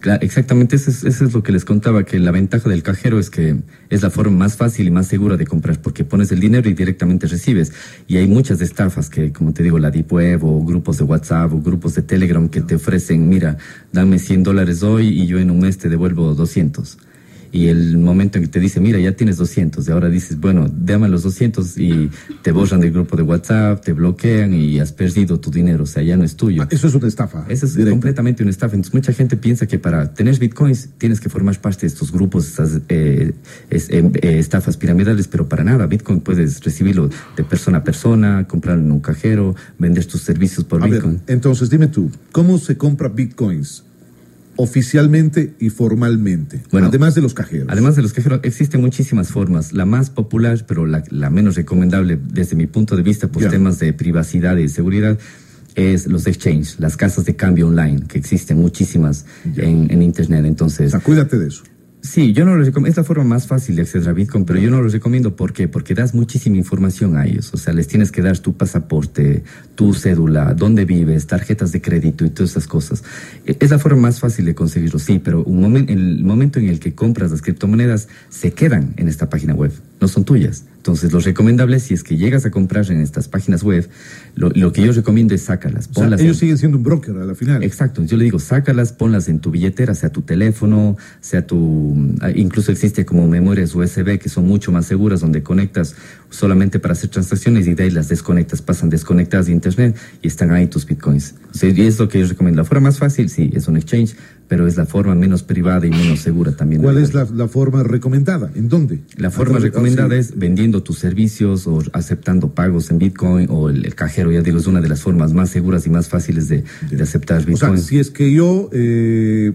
Claro, exactamente, eso es, eso es, lo que les contaba, que la ventaja del cajero es que es la forma más fácil y más segura de comprar, porque pones el dinero y directamente recibes. Y hay muchas estafas que, como te digo, la Deep Web o grupos de WhatsApp o grupos de Telegram que te ofrecen, mira, dame 100 dólares hoy y yo en un mes te devuelvo 200 y el momento en que te dice, mira, ya tienes 200, y ahora dices, bueno, déjame los 200 y te borran del grupo de WhatsApp, te bloquean y has perdido tu dinero, o sea, ya no es tuyo. Ah, eso es una estafa. Eso es completamente una estafa. Entonces, mucha gente piensa que para tener bitcoins tienes que formar parte de estos grupos, estas eh, es, eh, eh, estafas piramidales, pero para nada. Bitcoin puedes recibirlo de persona a persona, comprarlo en un cajero, vender tus servicios por a Bitcoin. Ver, entonces, dime tú, ¿cómo se compra bitcoins? Oficialmente y formalmente, bueno, además de los cajeros. Además de los cajeros, existen muchísimas formas. La más popular, pero la, la menos recomendable desde mi punto de vista por temas de privacidad y seguridad, es los exchange, las casas de cambio online, que existen muchísimas en, en, Internet. Entonces, o sea, cuídate de eso. Sí, yo no lo recomiendo. Es la forma más fácil de acceder a Bitcoin, pero yo no lo recomiendo. ¿Por qué? Porque das muchísima información a ellos. O sea, les tienes que dar tu pasaporte, tu cédula, dónde vives, tarjetas de crédito y todas esas cosas. Es la forma más fácil de conseguirlo, sí, pero un momento, el momento en el que compras las criptomonedas se quedan en esta página web, no son tuyas. Entonces, lo recomendable, si es que llegas a comprar en estas páginas web, lo, lo que yo recomiendo es sácalas, ponlas. O sea, ellos en... siguen siendo un broker a la final. Exacto. Yo le digo, sácalas, ponlas en tu billetera, sea tu teléfono, sea tu. Incluso existe como memorias USB que son mucho más seguras, donde conectas solamente para hacer transacciones y de ahí las desconectas, pasan desconectadas de internet y están ahí tus bitcoins. O sea, y es lo que yo recomiendo. La forma más fácil, sí, es un exchange, pero es la forma menos privada y menos segura también. ¿Cuál es la, la, forma recomendada? ¿En dónde? La forma recomendada es vendiendo tus servicios o aceptando pagos en Bitcoin o el, el, cajero, ya digo, es una de las formas más seguras y más fáciles de, de aceptar Bitcoin. O sea, si es que yo, eh,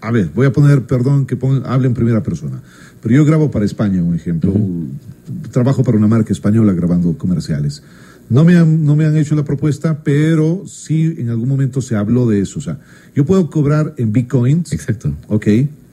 a ver, voy a poner, perdón, que ponga, hable en primera persona, pero yo grabo para España, un ejemplo, uh -huh. trabajo para una marca española grabando comerciales. No me, han, no me han hecho la propuesta, pero sí en algún momento se habló de eso. O sea, yo puedo cobrar en bitcoins. Exacto. Ok.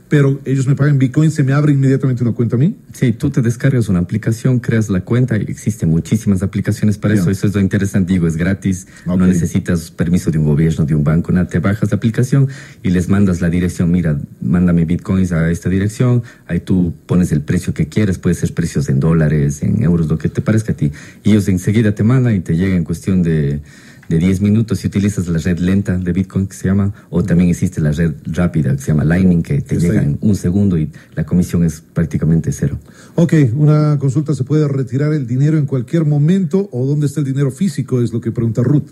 Pero ellos me pagan bitcoins, ¿se me abre inmediatamente una cuenta a mí? Sí, tú te descargas una aplicación, creas la cuenta, existen muchísimas aplicaciones para eso. Eso es lo interesante, digo, es gratis. Okay. No necesitas permiso de un gobierno, de un banco, nada. Te bajas la aplicación y les mandas la dirección. Mira, mándame bitcoins a esta dirección. Ahí tú pones el precio que quieres. Puede ser precios en dólares, en euros, lo que te parezca a ti. Y ellos enseguida te mandan y te llega en cuestión de de 10 minutos si utilizas la red lenta de Bitcoin que se llama, o también existe la red rápida que se llama Lightning que te llega en un segundo y la comisión es prácticamente cero. Ok, una consulta, ¿se puede retirar el dinero en cualquier momento o dónde está el dinero físico? Es lo que pregunta Ruth.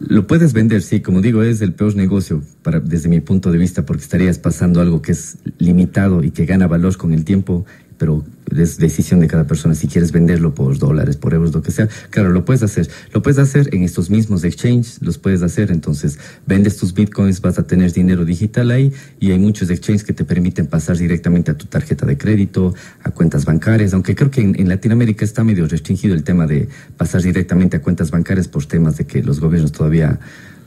Lo puedes vender, sí, como digo, es el peor negocio para, desde mi punto de vista porque estarías pasando algo que es limitado y que gana valor con el tiempo pero es decisión de cada persona. Si quieres venderlo por dólares, por euros, lo que sea, claro, lo puedes hacer. Lo puedes hacer en estos mismos exchanges, los puedes hacer. Entonces, vendes tus bitcoins, vas a tener dinero digital ahí y hay muchos exchanges que te permiten pasar directamente a tu tarjeta de crédito, a cuentas bancarias, aunque creo que en, Latinoamérica está medio restringido el tema de pasar directamente a cuentas bancarias por temas de que los gobiernos todavía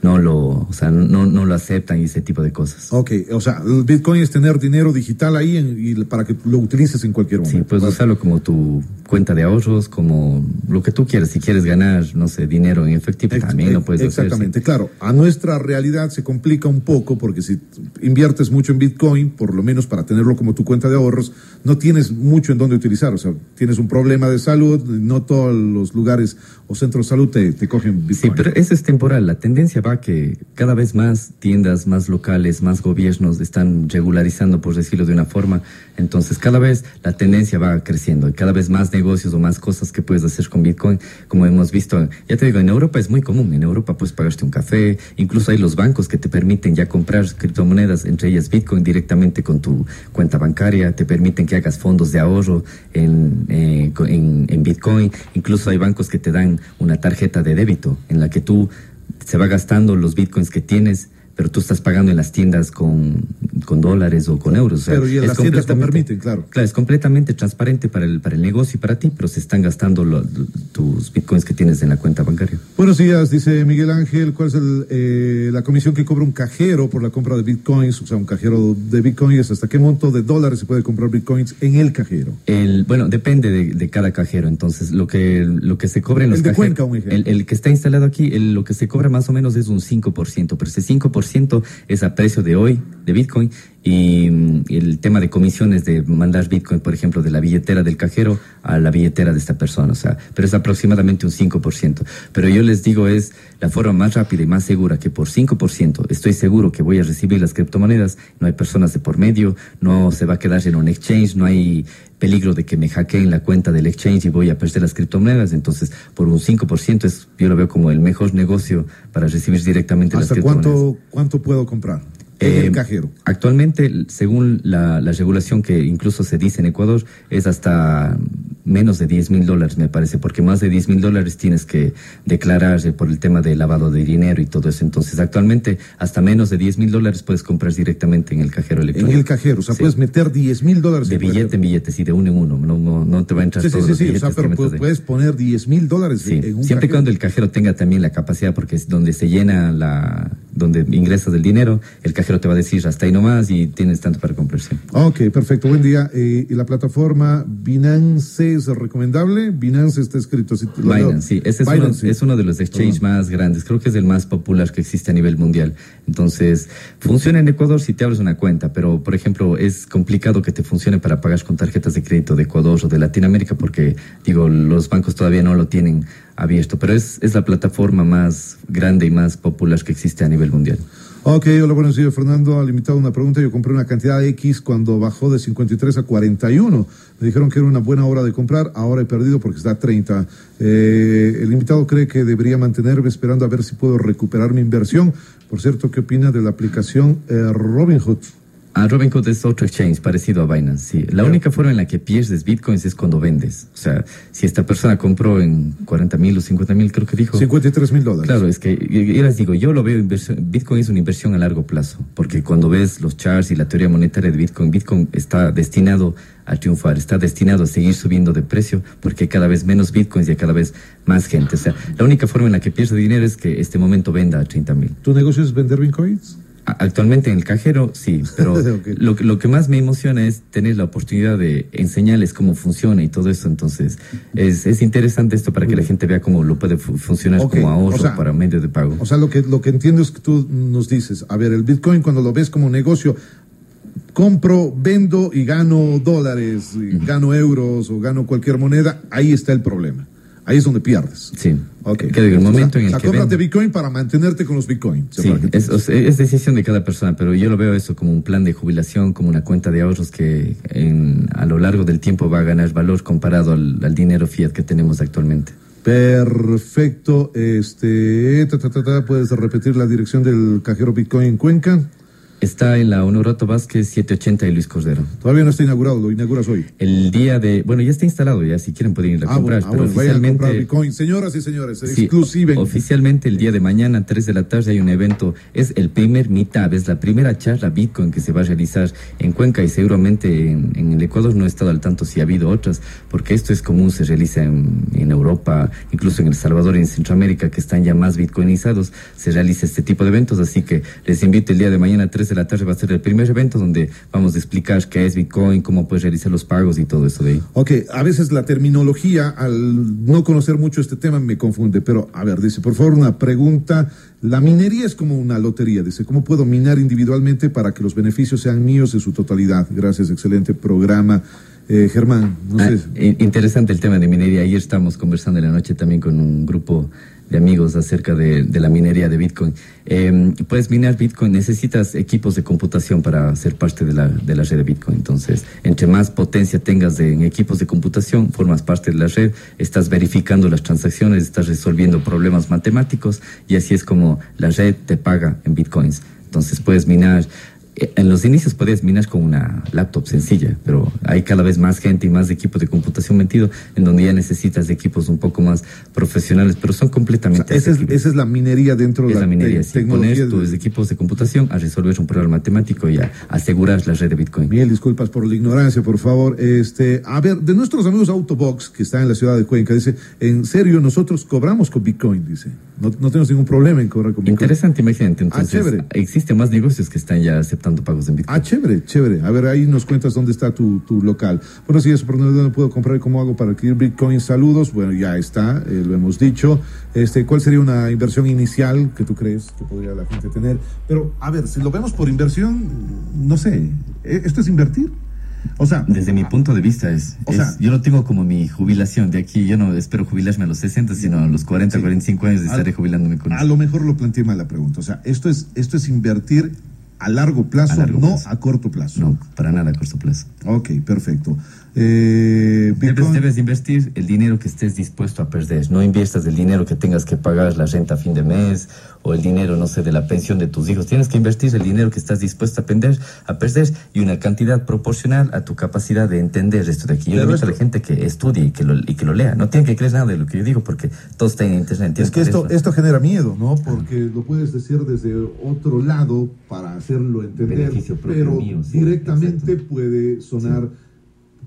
no lo, o sea, no, no lo aceptan y ese tipo de cosas. Ok, o sea, Bitcoin es tener dinero digital ahí en- y para que lo utilices en cualquier momento. Sí, puedes usarlo como tu cuenta de ahorros, como lo que tú quieras. Si quieres ganar, no sé, dinero en efectivo, Ex- también lo puedes Exactamente, hacer. claro. A nuestra realidad se complica un poco porque si inviertes mucho en Bitcoin, por lo menos para tenerlo como tu cuenta de ahorros, no tienes mucho en dónde utilizar. O sea, tienes un problema de salud, no todos los lugares o centros de salud te, te cogen Sí, Bitcoin. pero eso es temporal. La tendencia va que cada vez más tiendas, más locales, más gobiernos están regularizando, por decirlo de una forma. Entonces, cada vez la tendencia va creciendo y cada vez más negocios o más cosas que puedes hacer con Bitcoin, como hemos visto. Ya te digo, en Europa es muy común. En Europa puedes pagarte un café. Incluso hay los bancos que te permiten ya comprar criptomonedas, entre ellas Bitcoin, directamente con tu cuenta bancaria. Te permiten que hagas fondos de ahorro en, eh, en, en Bitcoin. Incluso hay bancos que te dan una tarjeta de débito en la que tú se va gastando los bitcoins que tienes, pero tú estás pagando en las tiendas con, con dólares o con euros. O sea, Pero y en es las tiendas te permiten, claro. Claro, es completamente transparente para el, para el negocio y para ti, pero se están gastando lo- tus bitcoins que tienes en la cuenta bancaria. Buenos días, dice Miguel Ángel. ¿Cuál es el, eh, la comisión que cobra un cajero por la compra de bitcoins? O sea, un cajero de bitcoins, ¿hasta qué monto de dólares se puede comprar bitcoins en el cajero? El, bueno, depende de, de cada cajero. Entonces, lo que, lo que se cobra en los El de cajeros. Cuenca, un ejemplo. el, el que está instalado aquí, el- lo que se cobra más o menos es un 5%, pero ese 5% es a precio de hoy de Bitcoin. Y mm, el tema de comisiones de mandar Bitcoin, por ejemplo, de la billetera del cajero a la billetera de esta persona. O sea, pero es aproximadamente un 5%. Pero yo les digo, es la forma más rápida y más segura que por 5% estoy seguro que voy a recibir las criptomonedas. No hay personas de por medio, no se va a quedar en un exchange, no hay peligro de que me hackeen la cuenta del exchange y voy a perder las criptomonedas. Entonces, por un 5% es, yo lo veo como el mejor negocio para recibir directamente las ¿Hasta criptomonedas. cuánto, cuánto puedo comprar en Eh, el cajero? Actualmente, según la, la regulación que incluso se dice en Ecuador, es hasta menos de 10 mil dólares, me parece, porque más de 10 mil dólares tienes que declarar eh, por el tema de lavado de dinero y todo eso. Entonces, actualmente, hasta menos de 10 mil dólares puedes comprar directamente en el cajero En electrónico. el cajero, o sea, Sí. puedes meter 10 mil dólares De en billete cajero. en billete, sí, de uno en uno. No, no, no te va a entrar Sí, sí, todos sí, los sí, o billetes sea, que pero metas pu- ahí. puedes poner 10 mil dólares Sí, en un siempre cajero. cuando el cajero tenga también la capacidad, porque es donde se llena la, donde ingresas el dinero, el cajero te va a decir hasta ahí nomás y tienes tanto para comprar. sí. Ok, perfecto. Buen día. Eh, ¿Y la plataforma Binance es recomendable? Binance está escrito leo. Binance, sí, ese es, Binance, uno, sí. es uno de los exchanges más grandes, creo que es el más popular que existe a nivel mundial. Entonces, funciona en Ecuador si te abres una cuenta, pero por ejemplo, es complicado que te funcione para pagar con tarjetas de crédito de Ecuador o de Latinoamérica porque, digo, los bancos todavía no lo tienen abierto, pero es, es la plataforma más grande y más popular que existe a nivel mundial. Ok, hola, buenos días, Fernando. Al invitado una pregunta. Yo compré una cantidad X cuando bajó de 53 a 41. Me dijeron que era una buena hora de comprar. Ahora he perdido porque está a 30. Eh, el invitado cree que debería mantenerme esperando a ver si puedo recuperar mi inversión. Por cierto, ¿qué opina de la aplicación eh, Robinhood? Ah, Robinhood es otro exchange parecido a Binance, sí. La única forma en la que pierdes bitcoins es cuando vendes. O sea, si esta persona compró en 40 mil o 50 mil, creo que dijo. 53 mil dólares. Claro, es que yo les digo, yo lo veo, inversión, Bitcoin es una inversión a largo plazo, porque cuando ves los charts y la teoría monetaria de Bitcoin, Bitcoin está destinado a triunfar, está destinado a seguir subiendo de precio, porque hay cada vez menos Bitcoins y hay cada vez más gente. O sea, la única forma en la que pierde dinero es que este momento venda a 30 mil. ¿Tu negocio es vender bitcoins? Actualmente en el cajero, sí, pero Ok. lo, que- lo que más me emociona es tener la oportunidad de enseñarles cómo funciona y todo eso. Entonces, es, es interesante esto para que la gente vea cómo lo puede fu- funcionar como ahorro o sea, para medio de pago. O sea, lo que, lo que entiendo es que tú nos dices, a ver, el Bitcoin cuando lo ves como negocio, compro, vendo y gano dólares, y gano euros o gano cualquier moneda, ahí está el problema. Ahí es donde pierdes. Sí. Ok. Que el O sea, momento en o el sea, que cómprate vende- Bitcoin para mantenerte con los Bitcoins. Sí, es, decisión de cada persona, pero yo lo veo eso como un plan de jubilación, como una cuenta de ahorros que en, a lo largo del tiempo va a ganar valor comparado al, al dinero fiat que tenemos actualmente. Perfecto. Este, ta, ta, ta, puedes repetir la dirección del cajero Bitcoin en Cuenca. Está en la Honorato Vázquez 780 y Luis Cordero. Todavía no está inaugurado, lo inauguras hoy. El día de, bueno, ya está instalado, ya si quieren pueden ir a Ah, comprar, bueno, ah, pero bueno, vayan a oficialmente comprar Bitcoin. Señoras y señores, Sí. Oficialmente el día de mañana, 3 de la tarde, hay un evento. Es el primer Meetup, es la primera charla Bitcoin que se va a realizar en Cuenca y seguramente en, en el Ecuador no he estado al tanto si ha habido otras, porque esto es común, se realiza en, en Europa, incluso en El Salvador y en Centroamérica, que están ya más bitcoinizados, se realiza este tipo de eventos. Así que les invito el día de mañana, 3 de la tarde, va a ser el primer evento donde vamos a explicar qué es Bitcoin, cómo puedes realizar los pagos y todo eso de ahí. Ok, a veces la terminología, al no conocer mucho este tema, me confunde. Pero, a ver, dice, por favor, una pregunta. La minería es como una lotería. Dice, ¿cómo puedo minar individualmente para que los beneficios sean míos en su totalidad? Gracias, excelente programa. Eh, Germán, no Ah, sé. interesante el tema de minería. Ayer estábamos conversando en la noche también con un grupo de amigos acerca de, la minería de Bitcoin. Eh, puedes minar Bitcoin, necesitas equipos de computación para ser parte de la, de la red de Bitcoin. Entonces, entre más potencia tengas de- en equipos de computación, formas parte de la red, estás verificando las transacciones, estás resolviendo problemas matemáticos y así es como la red te paga en Bitcoins. Entonces, puedes minar En los inicios podías minar con una laptop sencilla, pero hay cada vez más gente y más equipos de computación metido, en donde ya necesitas equipos un poco más profesionales, pero son O sea, completamente esa, es, asequibles. esa es la minería dentro de la, la minería, te- sí, tecnología. poner tus de- equipos de computación a resolver un problema matemático y a asegurar la red de Bitcoin. Miguel, disculpas por la ignorancia, por favor. Este, a ver, de nuestros amigos Autobox, que está en la ciudad de Cuenca, dice, en serio, nosotros cobramos con Bitcoin, dice. No, no tenemos ningún problema en cobrar con Bitcoin. Interesante, imagínate. Entonces, chévere. existen más negocios que están ya aceptando pagos en Bitcoin. Ah, chévere, chévere. A ver, ahí nos cuentas dónde está tu, tu local. Bueno, si eso, por dónde puedo comprar y cómo hago para adquirir Bitcoin. Saludos. Bueno, ya está, eh, lo hemos dicho. Este, ¿Cuál sería una inversión inicial que tú crees que podría la gente tener? Pero, a ver, si lo vemos por inversión, no sé, ¿eh, ¿esto es invertir? O sea, Desde mi punto de vista es, O es- sea- yo no tengo como mi jubilación de aquí, yo no espero jubilarme a los 60, sino a los 40, Sí. 45 años estaré Al- jubilándome con a lo mejor lo planteé mal la pregunta. O sea, esto es, esto es invertir a largo plazo, A largo no plazo. a corto plazo. No, para nada a corto plazo. Ok, perfecto. Eh, Debes, debes invertir el dinero que estés dispuesto a perder. No inviertas el dinero que tengas que pagar la renta a fin de mes o el dinero, no sé, de la pensión de tus hijos. Tienes que invertir el dinero que estás dispuesto a perder, a perder y una cantidad proporcional a tu capacidad de entender esto de aquí. Yo invito a la gente que estudie y que, lo, y que lo lea. No tienen que creer nada de lo que yo digo porque todo está en internet. Es que esto, esto genera miedo, ¿no? Porque lo puedes decir desde otro lado para hacerlo entender, pero mío, sí, directamente exacto. puede sonar,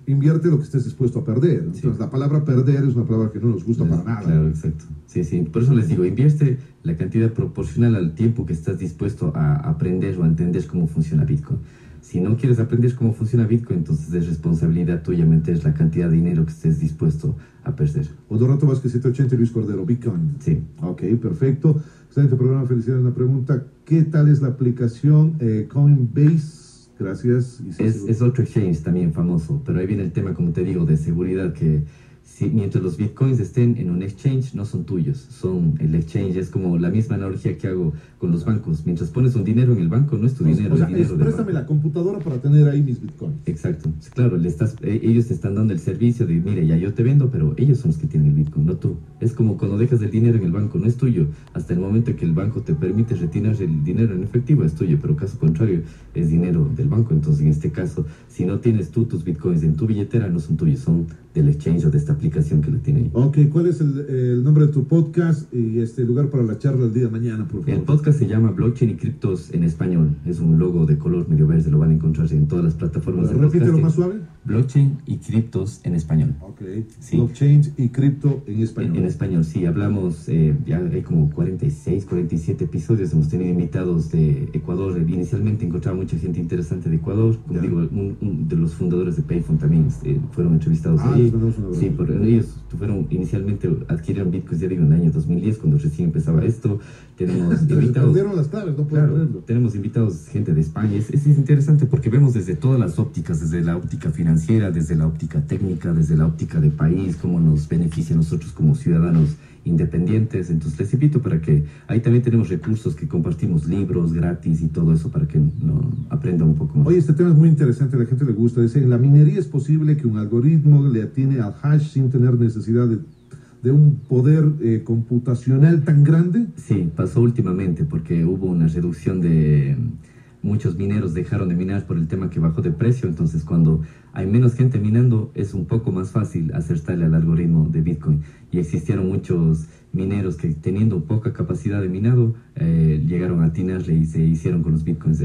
invierte lo que estés dispuesto a perder. Entonces, Sí. la palabra perder es una palabra que no nos gusta para nada. Claro, exacto. Sí, sí. Por eso les digo, invierte la cantidad proporcional al tiempo que estás dispuesto a aprender o a entender cómo funciona Bitcoin. Si no quieres aprender cómo funciona Bitcoin, entonces es responsabilidad tuya meter la cantidad de dinero que estés dispuesto a perder. Odorato Vázquez 780 y Luis Cordero, Bitcoin. Sí. Ok, perfecto. Excelente programa, felicidades. Una pregunta, ¿qué tal es la aplicación eh, Coinbase? Gracias. Es, es otro exchange también famoso, pero ahí viene el tema, como te digo, de seguridad, que si, mientras los bitcoins estén en un exchange, no son tuyos, son el exchange, es como la misma analogía que hago con los bancos. Mientras pones un dinero en el banco, no es tu dinero, o sea, es dinero es, préstame la computadora para tener ahí mis bitcoins. Exacto, claro, le estás, eh, ellos te están dando el servicio de, mire, ya yo te vendo, pero ellos son los que tienen el Bitcoin, no tú. Es como cuando dejas el dinero en el banco, no es tuyo. Hasta el momento que el banco te permite retirar el dinero en efectivo, es tuyo, pero caso contrario, es dinero del banco. Entonces, en este caso, si no tienes tú tus Bitcoins en tu billetera, no son tuyos, son del exchange o de esta aplicación que lo tiene ahí. Ok, ¿cuál es el, el nombre de tu podcast y este lugar para la charla el día de mañana, por El favor? podcast se llama Blockchain y Criptos en español. Es un logo de color medio verde, lo van a encontrar en todas las plataformas de Repítelo más suave. Blockchain y criptos en español. Ok. Sí. Blockchain y cripto en español. en español, sí, hablamos, eh, ya hay como 46, 47 episodios, hemos tenido invitados de Ecuador, Eh, inicialmente encontraba mucha gente interesante de Ecuador, como Ya. digo, un, un de los fundadores de Payphone también eh, fueron entrevistados Ah, ahí. Sí, por, ellos fueron inicialmente, adquirieron Bitcoin, ya digo, en el año 2010, cuando recién empezaba esto, tenemos invitados... las claves, no Claro, tenemos invitados, gente de España. Es, es interesante porque vemos desde todas las ópticas, desde la óptica financiera, desde la óptica técnica, desde la óptica de país, cómo nos beneficia a nosotros como ciudadanos independientes. Entonces les invito para que ahí también tenemos recursos que compartimos, libros gratis y todo eso para que no aprendan un poco más. Oye, este tema es muy interesante, a la gente le gusta. Dice, en la minería es posible que un algoritmo le atiene al hash sin tener necesidad de, de un poder eh, computacional tan grande. Sí, pasó últimamente porque hubo una reducción de muchos mineros dejaron de minar por el tema que bajó de precio, entonces cuando hay menos gente minando es un poco más fácil acertarle al algoritmo de Bitcoin. Y existieron muchos mineros que teniendo poca capacidad de minado eh, llegaron a atinarle y se hicieron con los Bitcoins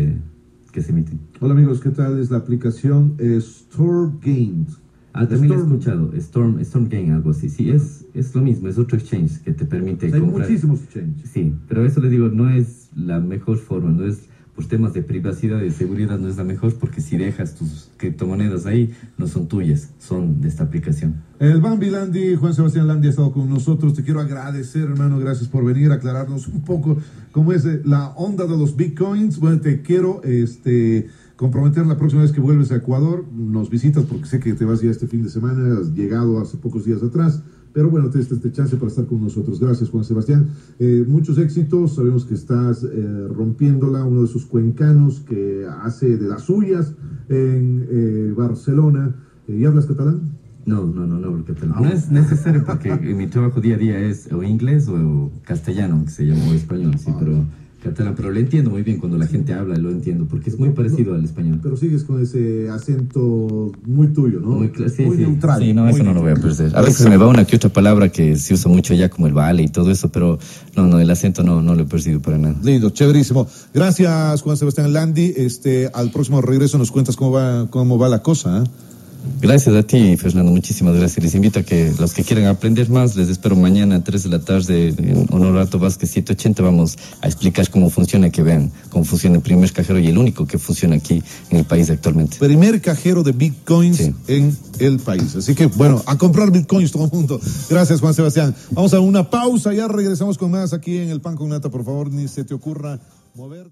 que se emiten. Hola amigos, ¿qué tal? Es la aplicación Store Games. Ah, también he escuchado, Storm, Storm Game, algo así. Sí, es, es lo mismo, es otro exchange que te permite hay muchísimos exchanges. Sí, pero eso le digo, no es la mejor forma, no es por temas de privacidad y de seguridad no es la mejor porque si dejas tus criptomonedas ahí, no son tuyas, son de esta aplicación. El Bambi Landi, Juan Sebastián Landi ha estado con nosotros. Te quiero agradecer, hermano, gracias por venir a aclararnos un poco cómo es eh, la onda de los bitcoins. Bueno, te quiero este, comprometer la próxima vez que vuelves a Ecuador, nos visitas porque sé que te vas ya este fin de semana, has llegado hace pocos días atrás pero bueno, te este chance para estar con nosotros. Gracias, Juan Sebastián. Eh, muchos éxitos. Sabemos que estás eh, rompiéndola, uno de esos cuencanos que hace de las suyas en eh, Barcelona. ¿Y hablas catalán? No, no, no, no hablo catalán. No es necesario porque mi trabajo día a día es o inglés o castellano, que se llama, o español, sí, ah. pero catalán, pero lo entiendo muy bien cuando la gente habla, lo entiendo, porque es muy parecido al español. Pero sigues con ese acento muy tuyo, ¿no? Muy, sí, muy neutral. Sí, no, eso no lo voy a perder. A veces se me va una que otra palabra que se usa mucho ya, como el vale y todo eso, pero no, no, el acento no, no lo he percibido para nada. Lindo, chéverísimo. Gracias, Juan Sebastián Landi. Este, al próximo regreso nos cuentas cómo va, cómo va la cosa, ¿eh? Gracias a ti, Fernando. Muchísimas gracias. Les invito a que los que quieran aprender más, les espero mañana a 3 de la tarde en Honorato Vázquez 780. Vamos a explicar cómo funciona, que vean cómo funciona el primer cajero y el único que funciona aquí en el país actualmente. Primer cajero de bitcoins en el país. Así que, bueno, a comprar bitcoins todo el mundo. Gracias, Juan Sebastián. Vamos a una pausa, ya regresamos con más aquí en el Pan con Nata. Por favor, ni se te ocurra mover.